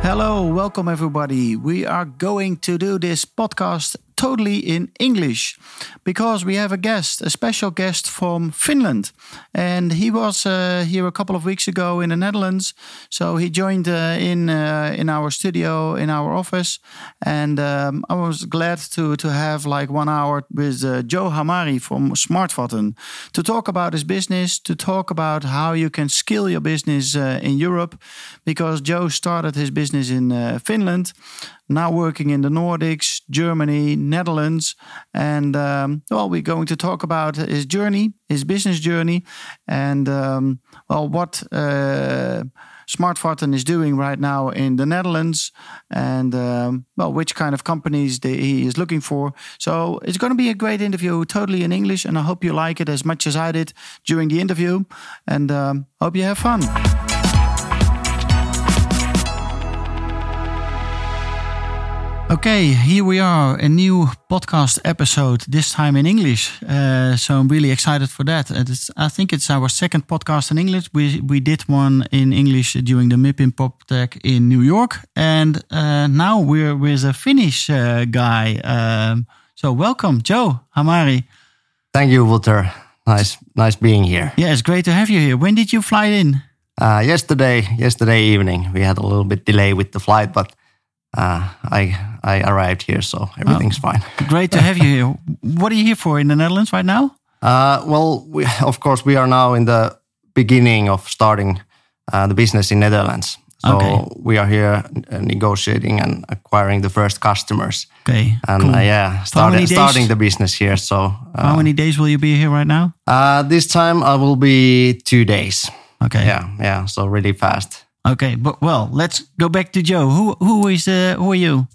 Hello, welcome everybody. We are going to do this podcast totally in English because we have a guest, a special guest from Finland. And he was uh, here a couple of weeks ago in the Netherlands. So he joined uh, in uh, in our studio, in our office. And um, I was glad to, to have like one hour with uh, Joe Hamari from Smartvatten to talk about his business, to talk about how you can scale your business uh, in Europe. Because Joe started his business in uh, Finland now working in the Nordics, Germany, Netherlands. And um, well, we're going to talk about his journey, his business journey, and um, well, what uh, is doing right now in the Netherlands, and um, well, which kind of companies they, he is looking for. So it's going to be a great interview, totally in English, and I hope you like it as much as I did during the interview, and um, hope you have fun. Okay, here we are, a new podcast episode, this time in English. Uh, so I'm really excited for that. It's, I think it's our second podcast in English. We we did one in English during the MIPIM PropTech in New York, and uh, now we're with a Finnish uh, guy. Um, so welcome, Joe Hamari. Thank you, Walter. Nice, nice being here. Yeah, it's great to have you here. When did you fly in? Uh, yesterday, yesterday evening, we had a little bit delay with the flight, but uh, I I arrived here, so everything's Oh. fine. Great to have you here. What are you here for in the Netherlands right now? Uh, well, we, of course, we are now in the beginning of starting uh, the business in Netherlands. So Okay. we are here uh, negotiating and acquiring the first customers, Okay, and cool. uh, yeah, starting starting the business here. So uh, How many days will you be here right now? uh, this time I will be two days. Okay. Yeah, yeah. So really fast. Okay, but well, let's go back to Joe. Who who is uh, who are you?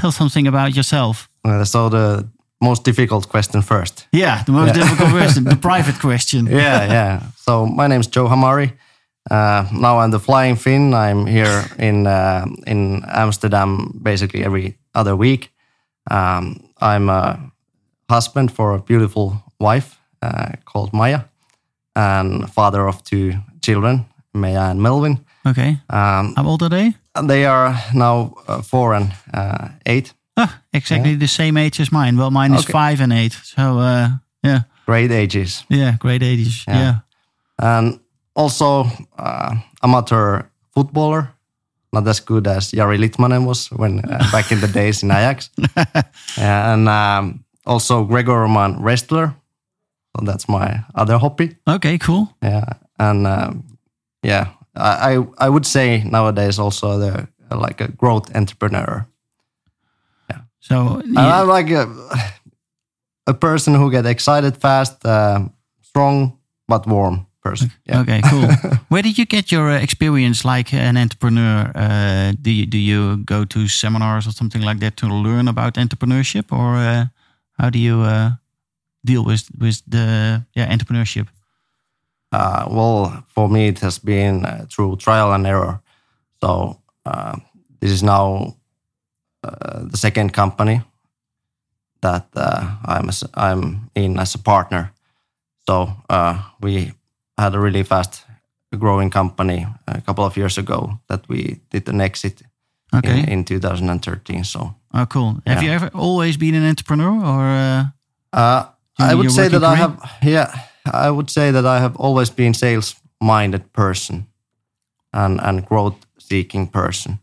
Tell something about yourself. Uh, so the most difficult question first. Yeah, the most Yeah. difficult question, the private question. yeah, yeah. So my name's Joe Hamari. Uh, now I'm the Flying Finn. I'm here in uh, in Amsterdam basically every other week. Um, I'm a husband for a beautiful wife uh, called Maya, and father of two children, Maya and Melvin. Okay. Um, How old are they? they are now uh, four and uh, eight. Ah, exactly the same age as mine. Well, mine is Okay. five and eight. So uh, yeah, Great ages. yeah, great ages. Yeah. Yeah. and also uh, amateur footballer. Not as good as Jari Litmanen was when uh, back in the days in Ajax. Yeah, and um, also Greco-Roman wrestler. So that's my other hobby. Okay, cool. Yeah, and um, yeah, I, I would say nowadays also the like a growth entrepreneur. Yeah. So And I'm like a, a person who get excited fast, uh, strong but warm person. Yeah. Okay, cool. Where did you get your uh, experience like an entrepreneur? Uh, do you do you go to seminars or something like that to learn about entrepreneurship, or uh, how do you uh, deal with with the yeah entrepreneurship? Uh, well, for me, it has been uh, through trial and error. So uh, this is now uh, the second company that uh, I'm as, I'm in as a partner. So uh, we had a really fast growing company a couple of years ago that we did an exit Okay. in, in 2013. So Oh, cool. Have you ever always been an entrepreneur, or uh, Uh, I would say that I have, yeah, I would say that I have always been a sales-minded person and and growth-seeking person.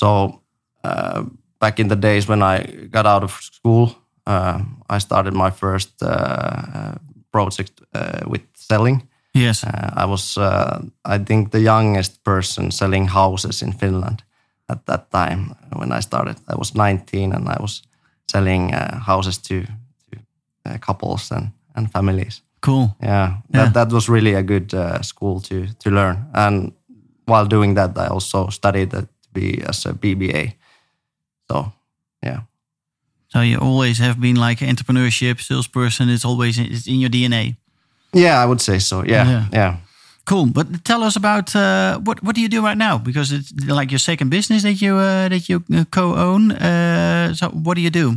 So uh, back in the days when I got out of school, uh, I started my first uh, project uh, with selling. yes? Uh, I was, uh, I think, the youngest person selling houses in Finland at that time when I started. I was 19 and I was selling uh, houses to, to uh, couples and, and families. Cool. Yeah, that, Yeah. that was really a good uh, school to, to learn. And while doing that, I also studied to be as a BBA. So Yeah. So you always have been like entrepreneurship, salesperson. It's always in, it's in your DNA. Yeah, I would say so. Yeah. Yeah. Yeah. Cool. But tell us about uh, what what do you do right now? Because it's like your second business that you uh, that you uh, co-own. Uh, so what do you do?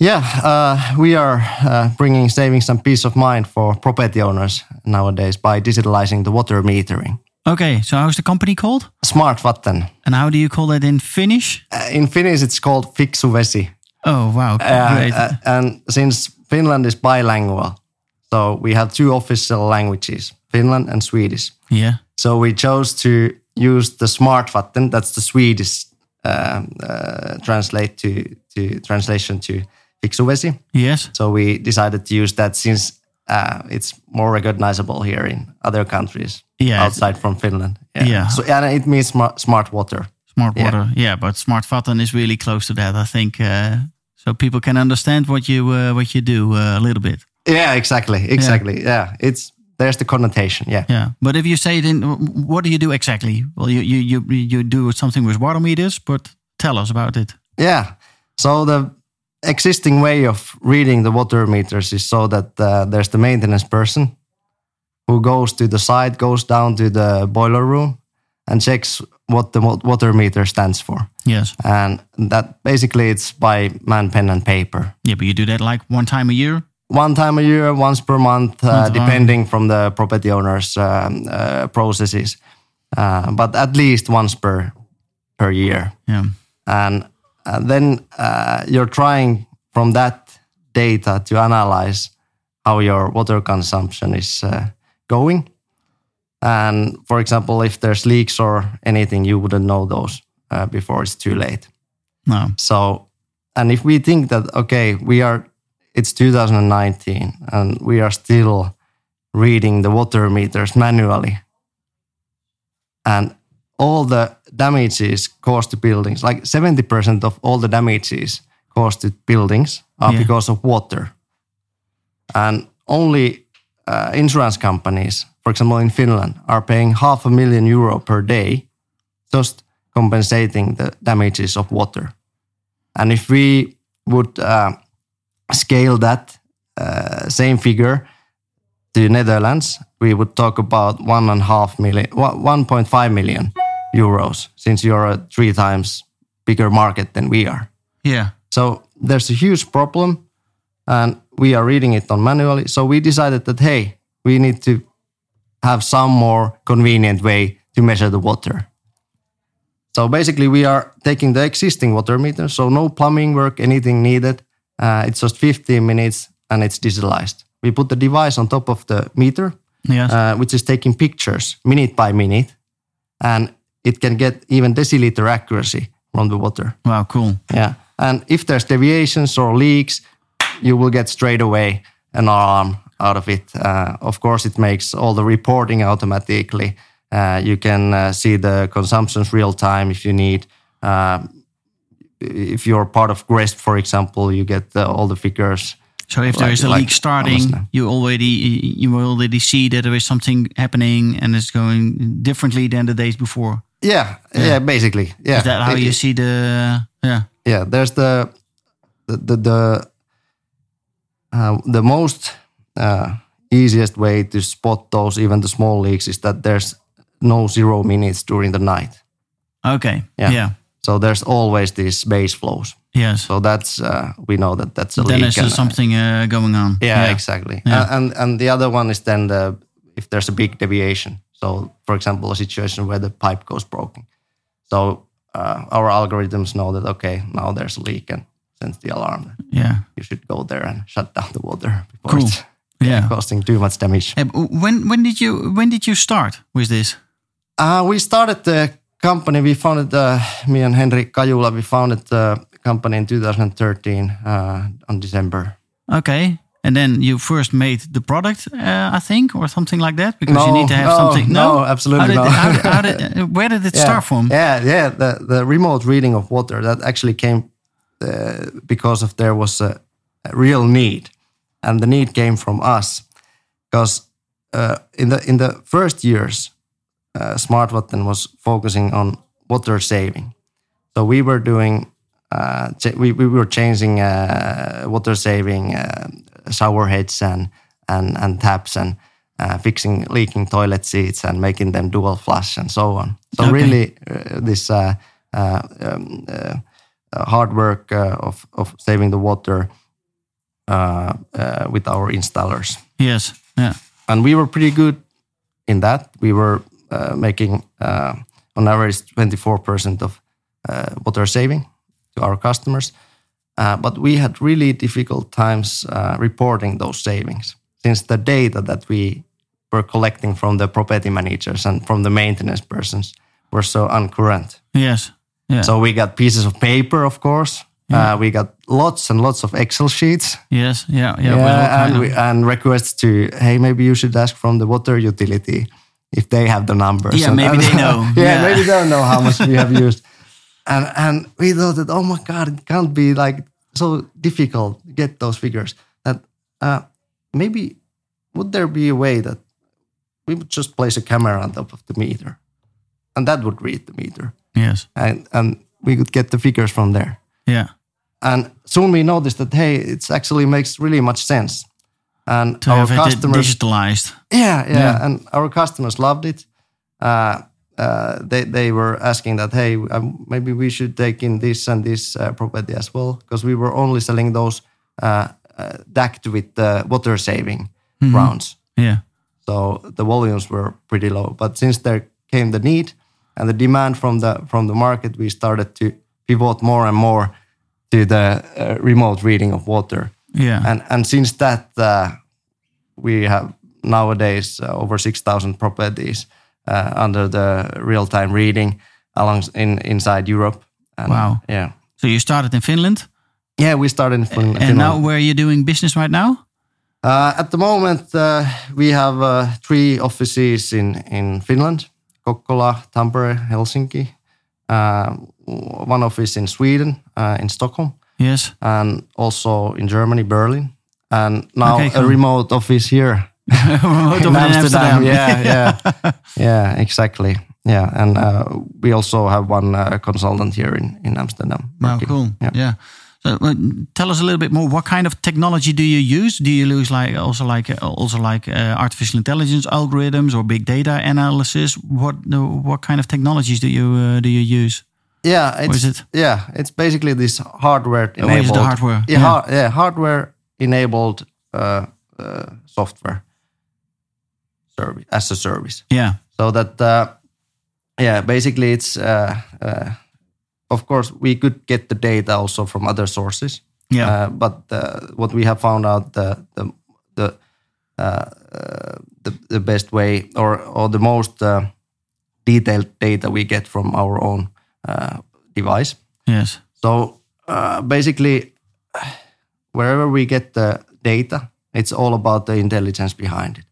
Yeah, uh, we are uh, bringing savings and peace of mind for property owners nowadays by digitalizing the water metering. Okay. So how's the company called? Smart Vatten. And how do you call it in Finnish? Uh, in Finnish, it's called Fiksu Vesi. Oh wow, Uh, great. uh, and since Finland is bilingual, so we have two official languages, Finland and Swedish. yeah. So we chose to use the Smartvatten. That's the Swedish um, uh, translate to, to translation to Fiksuvesi. Yes. So we decided to use that since uh, it's more recognizable here in other countries Yeah. outside from Finland. Yeah. So and it means smart, smart water. Smart Yeah. water. Yeah, but smart Vatten is really close to that. I think uh, so. People can understand what you uh, what you do uh, a little bit. Yeah, exactly, exactly. Yeah. it's there's the connotation. Yeah. Yeah, but if you say it in, what do you do exactly? Well, you you you you do something with water meters, but tell us about it. Yeah. So the existing way of reading the water meters is so that uh, there's the maintenance person who goes to the site, goes down to the boiler room, and checks what the water meter stands for. Yes. And that basically it's by man, pen, and paper. Yeah, but you do that like one time a year. One time a year, once per month, uh, depending from the property owner's um, uh, processes, uh, but at least once per per year Yeah. and then uh, you're trying from that data to analyze how your water consumption is uh, going. And for example, if there's leaks or anything, you wouldn't know those uh, before it's too late. No. So, and if we think that, okay, we are, it's 2019 and we are still reading the water meters manually, and all the damages caused to buildings, like 70% of all the damages caused to buildings are Yeah. because of water. And only uh, insurance companies, for example, in Finland, are paying half a million euro per day just compensating the damages of water. And if we would uh, scale that uh, same figure to Netherlands, we would talk about one and a half million, one- 1.5 million euros, since you're a three times bigger market than we are. Yeah. So there's a huge problem, and we are reading it on manually. So we decided that hey, we need to have some more convenient way to measure the water. So basically, we are taking the existing water meter, so no plumbing work, anything needed. Uh, it's just 15 minutes, and it's digitalized. We put the device on top of the meter, Yes. uh, which is taking pictures minute by minute, and it can get even deciliter accuracy from the water. wow. Cool. Yeah. And if there's deviations or leaks, you will get straight away an alarm out of it. Uh, of course, it makes all the reporting automatically. Uh, you can uh, see the consumptions real time if you need. Uh, if you're part of GRESB, for example, you get uh, all the figures. So if there Like- is a like leak starting, you already you will already see that there is something happening and it's going differently than the days before. Yeah, yeah, basically, yeah. Is that how It- you see the? Yeah. yeah there's the the the the, uh, the most uh, easiest way to spot those even the small leaks is that there's no zero minutes during the night Okay. Yeah. Yeah. so there's always these base flows Yes. so that's uh, we know that that's a then leak there's uh, something uh, going on. yeah, exactly Yeah. Uh, and and the other one is then the if there's a big deviation so for example a situation where the pipe goes broken so uh, our algorithms know that okay now there's a leak and sends the alarm Yeah. you should go there and shut down the water before Cool. it's Yeah. causing too much damage. When when did you when did you start with this? Uh, we started the company. We founded uh, me and Henry Kajula. We founded the company in 2013 uh, on December. Okay. And then you first made the product, uh, I think, or something like that, because you need to have no, something. no, absolutely not. How did, how did, where did it start from? Yeah, yeah. The the remote reading of water that actually came uh, because of there was a, a real need, and the need came from us because uh, in the in the first years, uh, Smart was focusing on water saving. So we were doing uh, we, we were changing uh, water saving uh, shower heads and, and, and taps and uh, fixing leaking toilet seats and making them dual flush and so on. So Okay. really, uh, this uh, uh, um, uh, hard work uh, of, of saving the water uh, uh, with our installers Yes. Yeah. and we were pretty good in that. We were uh, making uh, on average 24% of uh, water saving to our customers, but we had really difficult times uh, reporting those savings since the data that we were collecting from the property managers and from the maintenance persons were so uncurrent. Yes. Yeah. So we got pieces of paper, of course. Uh, we got lots and lots of Excel sheets yes. Yeah. Yeah. yeah, and, we, and requests to hey maybe you should ask from the water utility if they have the numbers. Yeah, And- maybe they know. yeah, Yeah. maybe they don't know how much we have used. And and we thought that oh my god, it can't be like so difficult to get those figures. That uh, maybe would there be a way that we would just place a camera on top of the meter, and that would read the meter, yes. and and we could get the figures from there. Yeah. And soon we noticed that hey, it actually makes really much sense. And To our customers, digitalized. yeah, yeah, Yeah. and our customers loved it. Uh, uh, they they were asking that hey, um, maybe we should take in this and this uh, property as well because we were only selling those uh, uh, decked with the water saving rounds. Yeah. So the volumes were pretty low. But since there came the need and the demand from the from the market, we started to pivot more and more to the uh, remote reading of water. Yeah. And and since that, uh, we have nowadays uh, over six thousand properties under the real time reading along in inside Europe. And, Wow. Yeah. so you started in Finland, Yeah, we started in Finland. and Finland. now where are you doing business right now? Uh, at the moment, uh, we have uh, three offices in, in Finland Kokkola, Tampere, Helsinki. Uh, one office in Sweden, uh, in Stockholm, Yes. and also in Germany, Berlin. And now Okay, a remote office here Remote in Amsterdam. Amsterdam. Yeah, yeah, yeah, exactly. Yeah, and uh, we also have one uh, consultant here in, in Amsterdam. Wow, cool. Yeah. Yeah. So uh, tell us a little bit more. What kind of technology do you use? Do you use like also like also like uh, artificial intelligence algorithms or big data analysis? What what kind of technologies do you uh, do you use? Yeah, it's is it? yeah, it's basically this hardware Oh, enabled. the hardware? Yeah, Yeah. yeah, hardware enabled uh, uh, software service as a service. Yeah. So that uh, yeah, basically it's uh, uh, of course we could get the data also from other sources. Yeah. Uh, but uh, what we have found out the the the the, the best way or or the most uh, detailed data we get from our own uh, device. Yes. So uh, basically, wherever we get the data, it's all about the intelligence behind it.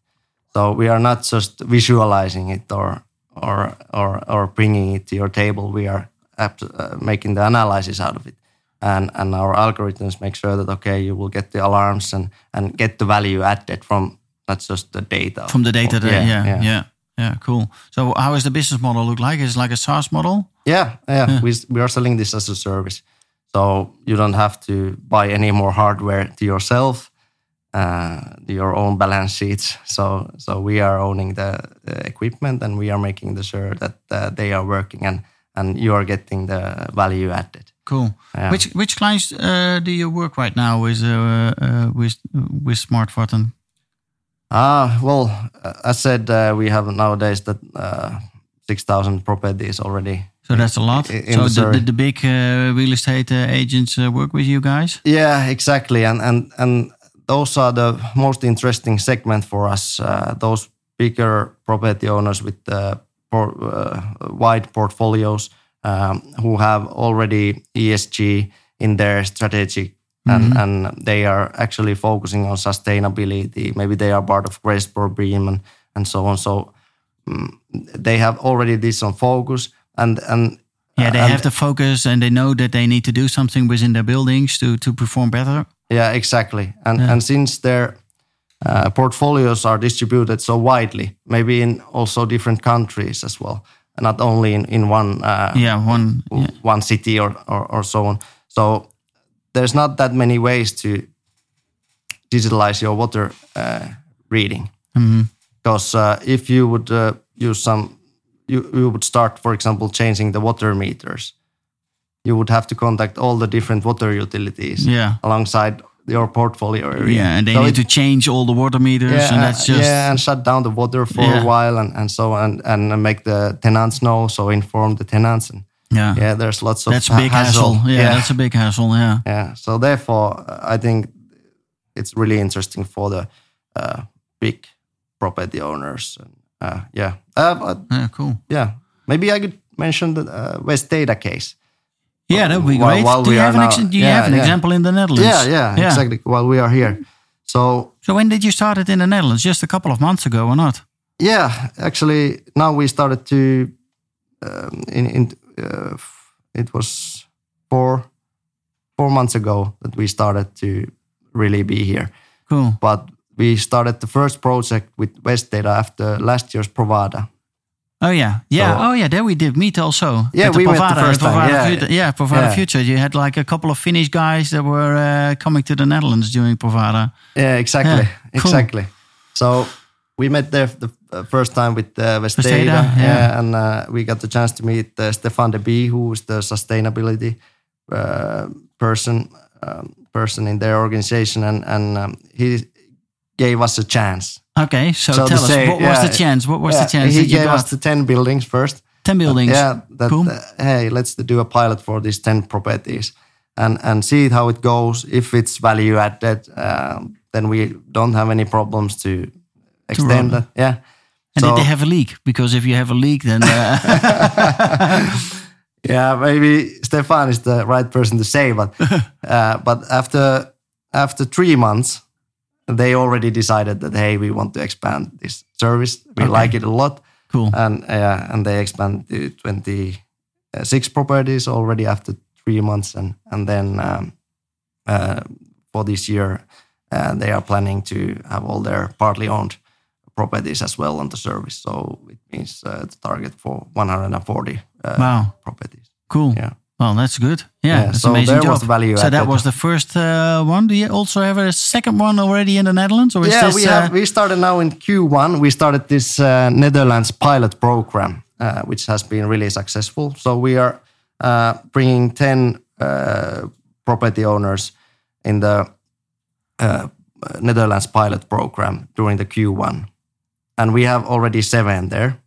So we are not just visualizing it or or or, or bringing it to your table. We are uh, making the analysis out of it, and and our algorithms make sure that okay, you will get the alarms and and get the value added from not just the data. From the data. that- Yeah, yeah, yeah. yeah. Yeah. Cool. So how is the business model look like? Is it like a SaaS model? Yeah, yeah. We, we are selling this as a service. So you don't have to buy any more hardware to yourself, your own balance sheets. So so we are owning the, the equipment and we are making the sure that uh, they are working and and you are getting the value added. Cool. Yeah. Which which clients uh, do you work right now with uh, uh, with with Smartvatten? Ah, well, uh, as said, uh, we have nowadays that uh, six thousand properties already. So that's a lot. In- so the the, the, the big uh, real estate uh, agents uh, work with you guys. Yeah, exactly, and and and those are the most interesting segment for us. Uh, those bigger property owners with uh, uh, wide portfolios um, who have already ESG in their strategy. And, and they are actually focusing on sustainability. Maybe they are part of GRESB for BREEAM and, and so on. So mm, they have already this on focus. And and Yeah, they and- have the focus and they know that they need to do something within their buildings to to perform better. Yeah, exactly. And and since their uh, portfolios are distributed so widely, maybe in also different countries as well, not only in in one uh, Yeah, one. Yeah. one city or, or or so on. So there's not that many ways to digitalize your water uh, reading. Because uh, if you would uh, use some, you, you would start, for example, changing the water meters. You would have to contact all the different water utilities Yeah. alongside your portfolio area. Yeah, and they So need it- to change all the water meters, yeah, and that's just yeah, and shut down the water for Yeah. a while, and, and so and and make the tenants know, so inform the tenants, and yeah. yeah, there's lots of That's a big hassle. Yeah, yeah, that's a big hassle. Yeah. yeah. So therefore, I think it's really interesting for the uh, big property owners. And, uh, yeah, uh, but Yeah, cool. yeah. Maybe I could mention the uh, Vesteda case. Yeah, that would be great. while do you have an now- ex- do you yeah, have an yeah. example in the Netherlands? Yeah, yeah, exactly. While we are here, so So when did you start it in the Netherlands? Just a couple of months ago, or not? Yeah, actually, now we started to. Um, in in uh, it was four four months ago that we started to really be here. Cool. But we started the first project with Vesteda after last year's Provada. Oh yeah, yeah. So- oh yeah. There we did meet also. Yeah, we met the first time, yeah. Future, yeah, Yeah. Future. You had like a couple of Finnish guys that were uh, coming to the Netherlands during Provada. Yeah, exactly, Yeah, cool. exactly. So we met there the first time with uh, Data, Data, yeah. and uh, we got the chance to meet uh, Stefan de Bie, who is the sustainability uh, person um, person in their organization, and and um, he gave us a chance. Okay, so, So tell us say, what was the chance? What was the chance He that you gave us the ten buildings first. Ten buildings. Yeah, that Cool. uh, hey, let's do a pilot for these ten properties, and and see how it goes. If it's value added, um, then we don't have any problems to extend it. Yeah. and so, did they have a leak? Because if you have a leak, then uh, yeah, maybe Stefan is the right person to say, but uh, but after after three months, they already decided that hey, we want to expand this service. We Okay. like it a lot. cool. and uh, and they expand to 26 properties already after three months and and then um, uh, for this year uh, they are planning to have all their partly owned properties as well on the service so it means uh, the target for 140 uh, Wow. properties Cool. yeah Well, that's good. Yeah, Yeah, that's so amazing there job. was the value so that was the first uh, one. Do you also have a second one already in the Netherlands, or is yeah, this? we uh, have. We started now in Q1. We started this uh, Netherlands pilot program, uh, which has been really successful. So we are uh, bringing ten uh, property owners in the uh, Netherlands pilot program during the Q1, and we have already seven there.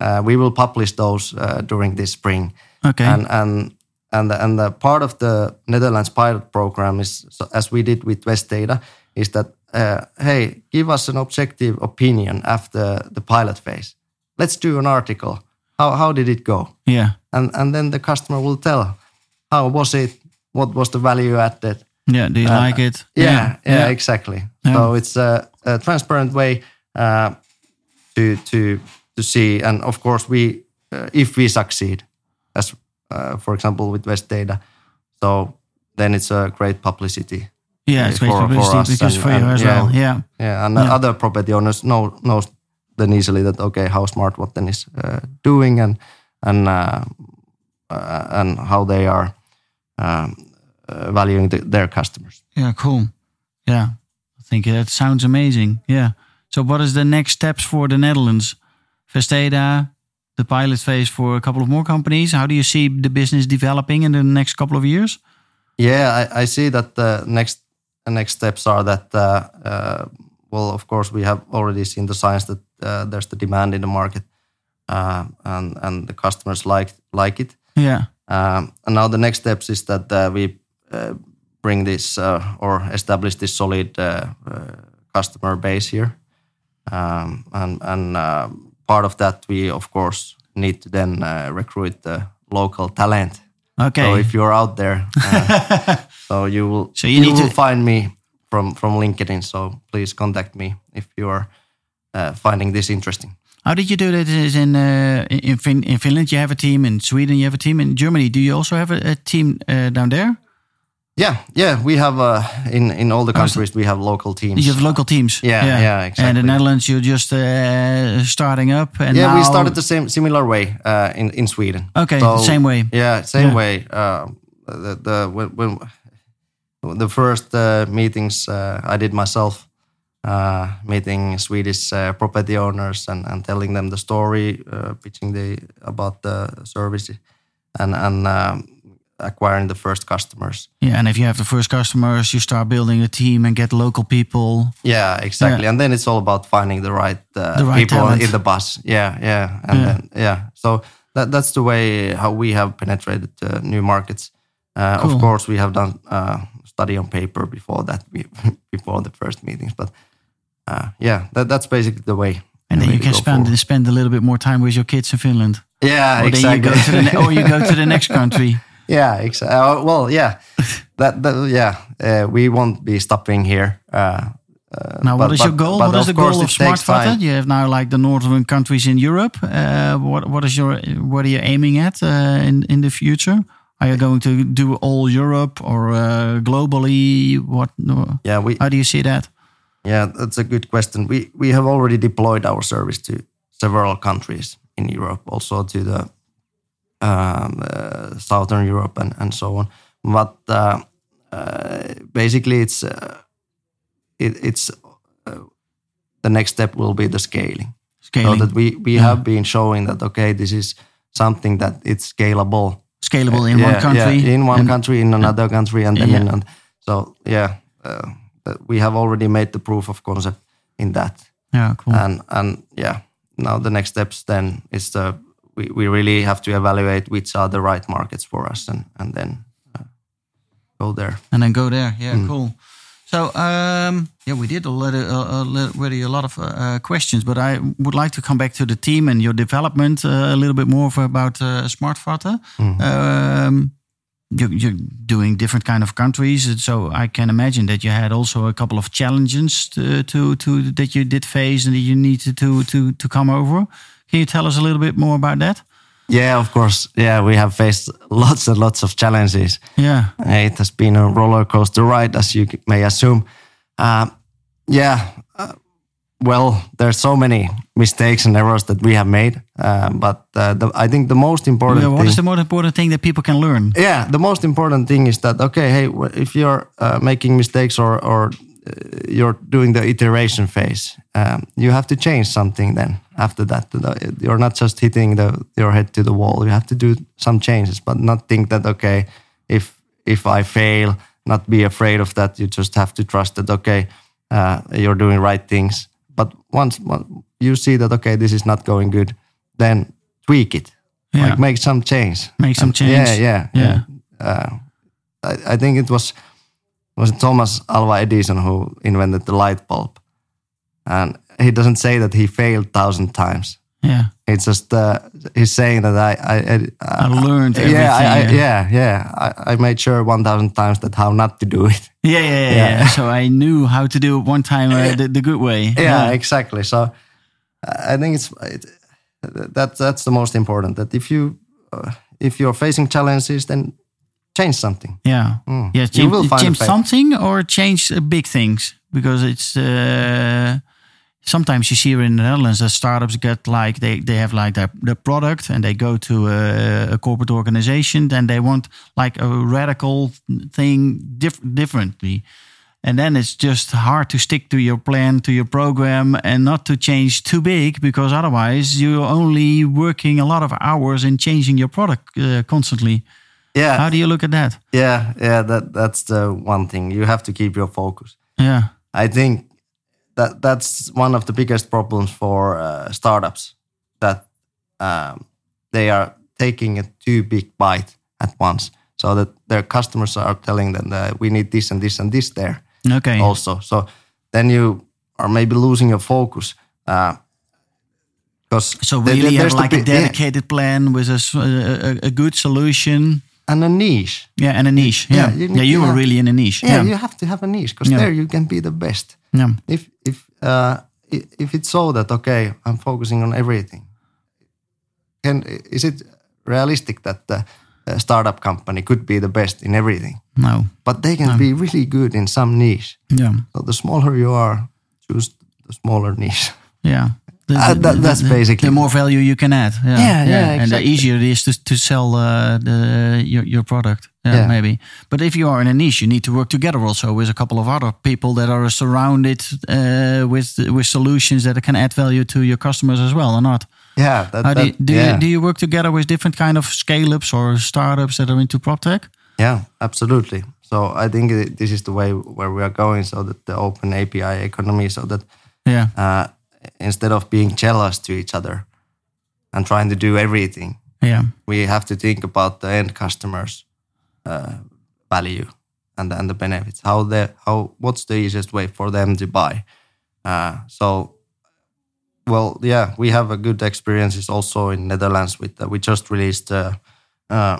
Uh, we will publish those uh, during this spring okay. and and and the, and the part of the Netherlands pilot program is so as we did with Vesteda is that uh, hey give us an objective opinion after the pilot phase. Let's do an article. How how did it go? Yeah. and and then the customer will tell how was it? What was the value added? Yeah. Do you like it? Uh, yeah yeah, exactly. Yeah. so it's a, a transparent way uh, to to to see. And of course we uh, if we succeed uh, for example with Vesteda so then it's a great publicity Yeah, it's great for- for publicity us because and- for you and as yeah. well. Yeah. yeah and Yeah. other property owners know knows then easily that okay how Smartvatten is uh, doing and and uh, uh, and how they are um, uh, valuing the, their customers Yeah. Cool. Yeah. I think that sounds amazing. Yeah. So, what is the next steps for the Netherlands? Vesteda, the pilot phase for a couple of more companies. How do you see the business developing in the next couple of years? Yeah, I, I see that the next the next steps are that uh, uh, well, of course, we have already seen the signs that uh, there's the demand in the market, uh, and and the customers like like it. Yeah. Um, and now the next steps is that uh, we uh, bring this uh, or establish this solid customer base here, um, and and uh, part of that we of course need to then uh, recruit the local talent. Okay. So if you're out there, uh, so you will So you you, need to- find me from from LinkedIn. So please contact me if you are uh, finding this interesting. How did you do that? Is in uh, in, fin- in Finland you have a team, in Sweden you have a team, in Germany do you also have a, a team uh, down there? Yeah, yeah, we have uh, in in all the countries we have local teams. You have local teams. Yeah, yeah, exactly. And exactly. the Netherlands you're just uh, starting up, and yeah, now, we started the same similar way uh, in in Sweden. Okay, the same way. Yeah, same Yeah. way. Uh, the, the when, when the first uh, meetings uh, I did myself, uh, meeting Swedish uh, property owners and, and telling them the story, uh, pitching the about the service, and and um, acquiring the first customers. Yeah, and if you have the first customers, you start building a team and get local people. Yeah, exactly. Yeah. And then it's all about finding the right, uh, The right people talent. in the bus. Yeah, yeah, and Yeah. then yeah. So that that's the way how we have penetrated uh, new markets. Uh, Cool. Of course, we have done uh, study on paper before that, before the first meetings. But uh, yeah, that, that's basically the way. And the then way you can spend forward. spend a little bit more time with your kids in Finland. Yeah, Or exactly. then you go to the or you go to the next country. Yeah, exactly. Uh, well, yeah, that, that yeah, uh, we won't be stopping here. Uh, uh, Now, what but- is your goal? what is the goal of takes You have now like the northern countries in Europe. Uh, what what is your what are you aiming at uh, in in the future? Are you going to do all Europe or uh, globally? What? Yeah, we How do you see that? Yeah, that's a good question. We we have already deployed our service to several countries in Europe, also to the um, uh, southern Europe and, and so on. But uh, uh, basically, it's uh, it, it's uh, the next step will be the scaling, Scaling, so that we we have been showing that okay, this is something that it's scalable scalable in yeah, one country. yeah, in one and- country, in another country, and then Yeah. in another. So yeah, uh, we have already made the proof of concept in that, Yeah, cool. and and yeah, now the next steps then is the we, we really have to evaluate which are the right markets for us, and and then uh, go there. and then go there. Yeah, Mm. cool. So um, yeah, we did already, uh, already a lot of uh, questions, but I would like to come back to the team and your development uh, a little bit more for about uh. Mm-hmm. Um, you, you're doing different kind of countries, so I can imagine that you had also a couple of challenges to, to, to that you did face and that you needed to to to come over. Can you tell us a little bit more about that? Yeah, of course. Yeah, we have faced lots and lots of challenges. Yeah, It has been a roller coaster ride, as you may assume. Uh, yeah, uh, well, there's so many mistakes and errors that we have made, uh, but uh, the, I think the most important Yeah, what thing, is the most important thing that people can learn? yeah, the most important thing is that okay, hey, if you're uh, making mistakes or or uh, you're doing the iteration phase, um, you have to change something. Then after that, you're not just hitting the your head to the wall. You have to do some changes, but not think that okay, if if I fail, not be afraid of that. You just have to trust that okay, uh, you're doing right things. But once once you see that okay, this is not going good, then tweak it. Yeah. Like make some change. Make some change. Yeah, yeah, Yeah. yeah. Uh, I, I think it was was it Thomas Alva Edison who invented the light bulb, and he doesn't say that he failed thousand times. Yeah. It's just uh, he's saying that I I, I, I learned everything. yeah, I, I, yeah. yeah, yeah. I, I made sure one thousand times that how not to do it. Yeah, yeah, yeah, Yeah. yeah. So I knew how to do it one time uh, the, the good way. Yeah, exactly. So I think it's it, that that's the most important. That if you uh, if you're facing challenges, then change something. yeah, Mm. yeah. You Change, will find change something or change big things because it's uh, sometimes you see here in the Netherlands that startups get like they they have like their their product and they go to a, a corporate organization and they want like a radical thing diff- differently. And then it's just hard to stick to your plan, to your program, and not to change too big because otherwise you're only working a lot of hours in changing your product uh, constantly. Yeah, How do you look at that? Yeah, yeah, that that's the one thing. You have to keep your focus. Yeah, I think that that's one of the biggest problems for uh, startups that um, they are taking a too big bite at once, so that their customers are telling them that we need this and this and this there okay. also. So then you are maybe losing your focus. Because So really have like a dedicated plan with a a good solution. And a niche. Yeah, and a niche. Yeah, Yeah, yeah, you you, were have- really in a niche. Yeah, Yeah, you have to have a niche because Yeah. there you can be the best. yeah. if if uh, if it's so that okay, I'm focusing on everything, can is it realistic that the uh, startup company could be the best in everything? No. But they can be really good in some niche. Yeah, So the smaller you are, choose the smaller niche. yeah. The, Uh, that- that's the- basically- the more value you can add. Yeah, Yeah, yeah, And the easier it is to, to sell uh, the your, your product. Yeah, Yeah. maybe. But if you are in a niche, you need to work together also with a couple of other people that are surrounded uh, with with solutions that can add value to your customers as well, or not? Yeah, that, How do you, do, yeah. you, do you work together with different kind of scale-ups or startups that are into prop tech? Yeah, absolutely. So I think this is the way where we are going. So that the open API economy, so that Yeah, uh, instead of being jealous to each other and trying to do everything, yeah, we have to think about the end customers' uh, value and and the benefits. How the how what's the easiest way for them to buy? Uh, so, well, yeah, we have a good experiences also in Netherlands with uh, we just released a, uh,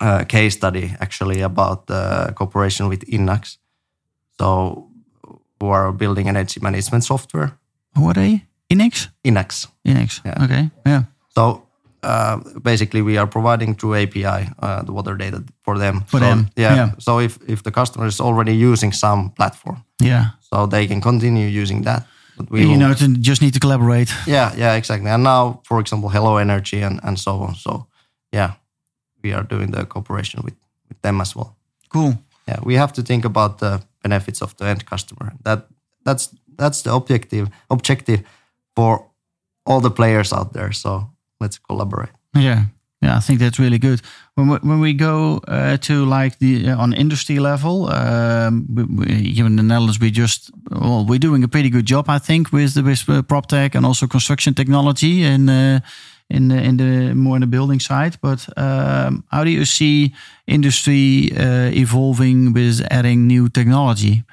a case study actually about the cooperation with Inax. So, who are building energy management software? What are they? Inex? Inax. Inex. Yeah. Okay. Yeah. So uh, basically, we are providing through API uh, the water data for them. For so, them, Yeah. yeah. So if if the customer is already using some platform, Yeah. so they can continue using that. But we you will- know, to just need to collaborate. Yeah. Yeah. Exactly. And now, for example, Hello Energy and and so on. So yeah, we are doing the cooperation with with them as well. Cool. Yeah. We have to think about the benefits of the end customer. That that's that's the objective objective for all the players out there. So let's collaborate. Yeah. Yeah, I think that's really good. When we, when we go uh, to like the uh, on industry level, um, we, we, here in the Netherlands, we just well, we're doing a pretty good job, I think, with the with uh, prop tech and also construction technology and uh, in the, in the more in the building side. But um, how do you see industry uh, evolving with adding new technology?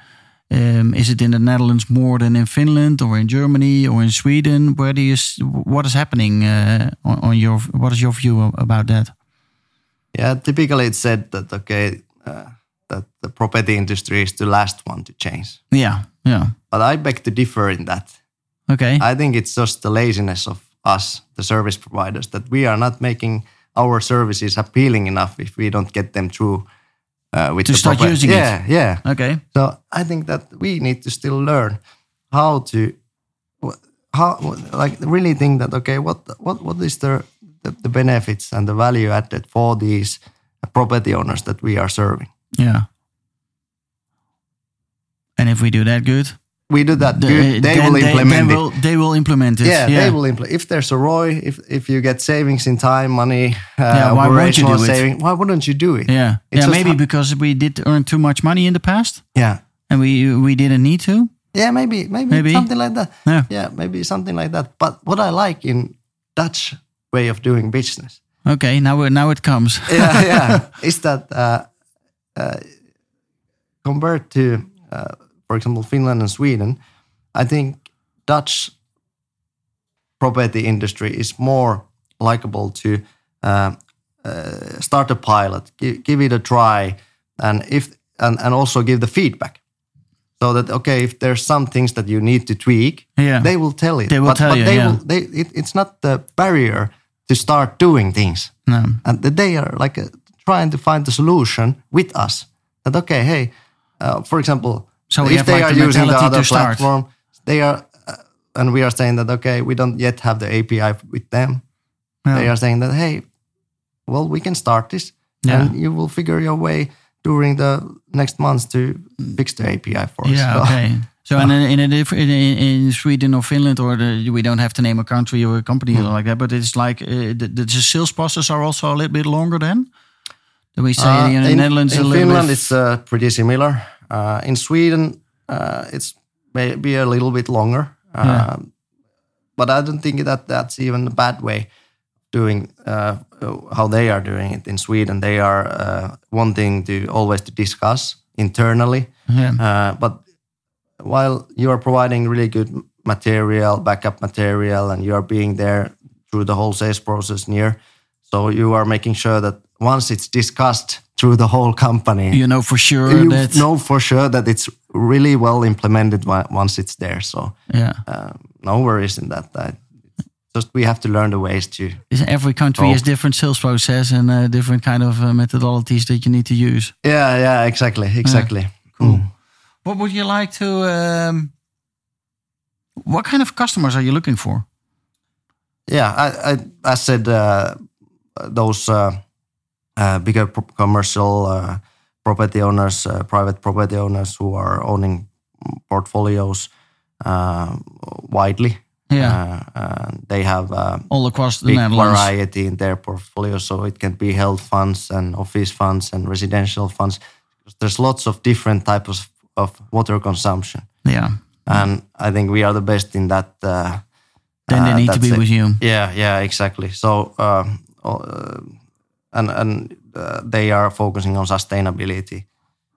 Um, is it in the Netherlands more than in Finland or in Germany or in Sweden? Where do you what is happening uh, on, on your what is your view about that? Yeah, typically it's said that okay, uh, that the property industry is the last one to change. Yeah, yeah, But I beg to differ in that. okay, I think it's just the laziness of us, the service providers, that we are not making our services appealing enough if we don't get them through uh, with To the start proper- using it. yeah, Yeah, okay, So I think that we need to still learn how to, how like really think that okay, what what what is the the, the benefits and the value added for these property owners that we are serving? yeah. And if we do that good, We do that the- good. They will implement they, it. will, they will implement it. yeah, they will implement. If there's a ROI, if if you get savings in time, money, uh, Yeah, why won't you do it? Why wouldn't you do it? Yeah, It's yeah. Maybe because we did earn too much money in the past, Yeah, and we we didn't need to. yeah, maybe, maybe, Maybe. something like that. Yeah. yeah, maybe something like that. But what I like in Dutch way of doing business Okay, now it- now it comes. yeah, yeah. Is that uh, uh, compared to, uh, for example, Finland and Sweden? I think Dutch property industry is more likable to uh, uh, start a pilot, give, give it a try, and if and, and also give the feedback. So that okay, if there's some things that you need to tweak, Yeah. they will tell it. They will but, tell but you, They yeah. will, they, it, it's not the barrier to start doing things No. and they are like uh, trying to find the solution with us. That okay, hey, uh, for example, So if have they like are the using the other start. platform, they are, uh, and we are saying that okay, we don't yet have the API with them. Yeah. They are saying that hey, well, we can start this, Yeah. and you will figure your way during the next months to fix the API for us. Yeah. So- Okay. So in in a diff- in, in Sweden or Finland or the, we don't have to name a country or a company Hmm. like that, but it's like uh, the, the sales process are also a little bit longer then. Do we say Uh, in the in, Netherlands a in Finland, bit? it's uh, pretty similar. Uh, in Sweden, uh, it's maybe a little bit longer. Um, Yeah. But I don't think that that's even a bad way doing uh, how they are doing it in Sweden. They are uh, wanting to always to discuss internally. yeah. Uh, but while you are providing really good material, backup material, and you are being there through the whole sales process near, so you are making sure that once it's discussed through the whole company, you know for sure you that know for sure that it's really well implemented once it's there. So yeah. um, no worries in that. I, just we have to learn the ways to. Is Every country has different sales process and uh, different kind of uh, methodologies that you need to use. Yeah, yeah, exactly, exactly. Cool. What would you like to? Um, what kind of customers are you looking for? Yeah, I I, I said uh, those uh, uh, bigger pro- commercial uh, property owners, uh, private property owners who are owning portfolios uh, widely. Yeah. Uh, they have uh, All across the big Netherlands. variety in their portfolio. So it can be health funds and office funds and residential funds. There's lots of different types of water consumption, Yeah. and I think we are the best in that. Uh, Then they uh, need to be it. with you. Yeah, yeah, exactly. So, uh, and and uh, they are focusing on sustainability,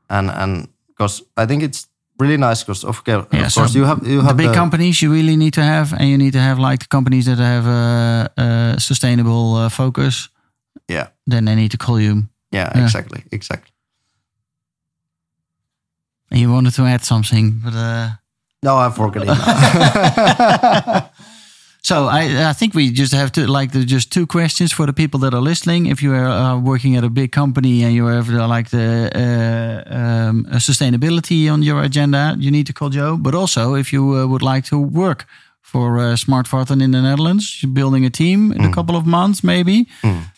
and and because I think it's really nice because of, course- Yeah, of so course you have you the have big companies you really need to have, and you need to have like companies that have a, a sustainable uh, focus. yeah Then they need to call you. yeah Yeah. exactly exactly. And you wanted to add something, but uh, No, I'm forgetting. now. So I, I think we just have to like just two questions for the people that are listening. If you are uh, working at a big company and you have uh, like the uh, um, sustainability on your agenda, you need to call Joe. But also, if you uh, would like to work for uh, Smartvatten in the Netherlands, you're building a team in a couple of months, maybe.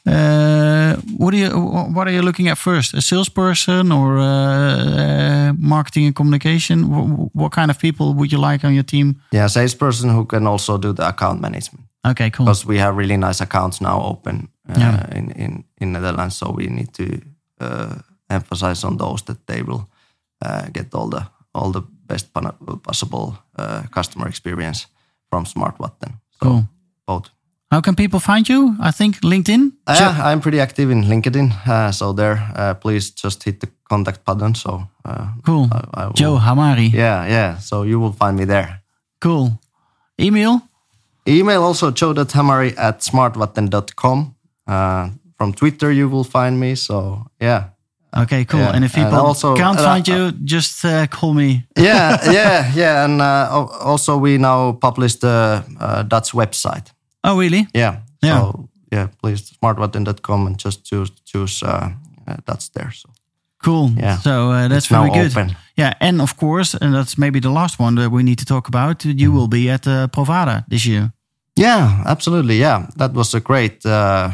Uh, what do you what are you looking at first? A salesperson or uh, uh, marketing and communication? What, what kind of people would you like on your team? yeah, a salesperson who can also do the account management Okay, cool. because we have really nice accounts now open uh, Yeah. in in in Netherlands. So we need to uh, emphasize on those that they will uh, get all the all the best possible uh, customer experience from Smart. So Cool. both. How can people find you? I think LinkedIn. Uh, yeah, I'm pretty active in LinkedIn, uh, so there, uh, please just hit the contact button. So uh, Cool. I, I will, Joe Hamari. Yeah, yeah. So you will find me there. Cool. Email. Email also joe.hamari at smartvatten.com. Uh, from Twitter, you will find me. So yeah, Okay, cool. Yeah, And if and also- can't uh, find you, just uh, call me. yeah, yeah, yeah. And uh, also, we now publish the uh, Dutch website. Oh, really? Yeah. Yeah. So yeah, please smartvatten.com and just choose choose uh, uh, Dutch there. So Cool. Yeah. So uh, that's It's very good. open. Yeah, and of course, and that's maybe the last one that we need to talk about. You will be at uh, Provada this year. yeah, absolutely. Yeah, that was a great uh,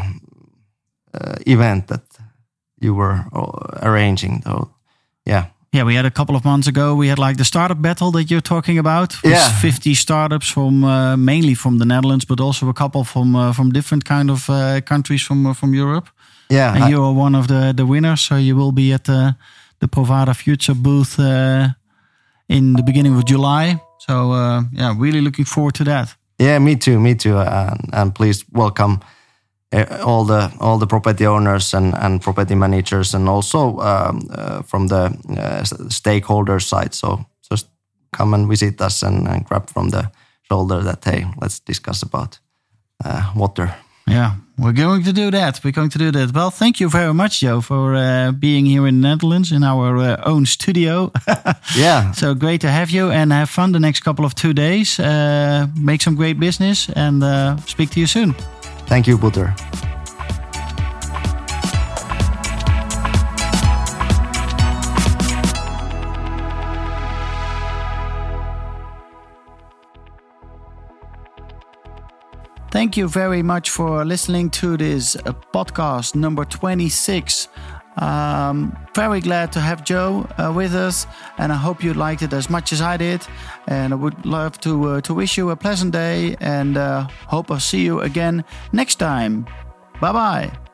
uh, event that you were uh, arranging. So yeah, Yeah, we had a couple of months ago. We had like the startup battle that you're talking about. with Yeah. 50 startups from uh, mainly from the Netherlands, but also a couple from uh, from different kind of uh, countries from uh, from Europe. yeah. and I- you are one of the the winners. So you will be at the the Provada Future booth uh, in the beginning of July. So uh, yeah, really looking forward to that. Yeah, me too, me too. And, and please welcome all the all the property owners and, and property managers, and also um, uh, from the uh, stakeholder side. So just come and visit us and, and grab from the shoulder that hey, let's discuss about uh, water. Yeah, we're going to do that. We're going to do that. Well, thank you very much, Joe, for uh, being here in the Netherlands in our uh, own studio. Yeah, so great to have you and have fun the next couple of two days. Uh, make some great business and uh, speak to you soon. Thank you, Butter. Thank you very much for listening to this uh, podcast number 26. Um, very glad to have Joe uh, with us, and I hope you liked it as much as I did. And I would love to uh, to wish you a pleasant day, and uh, hope I'll see you again next time. Bye bye.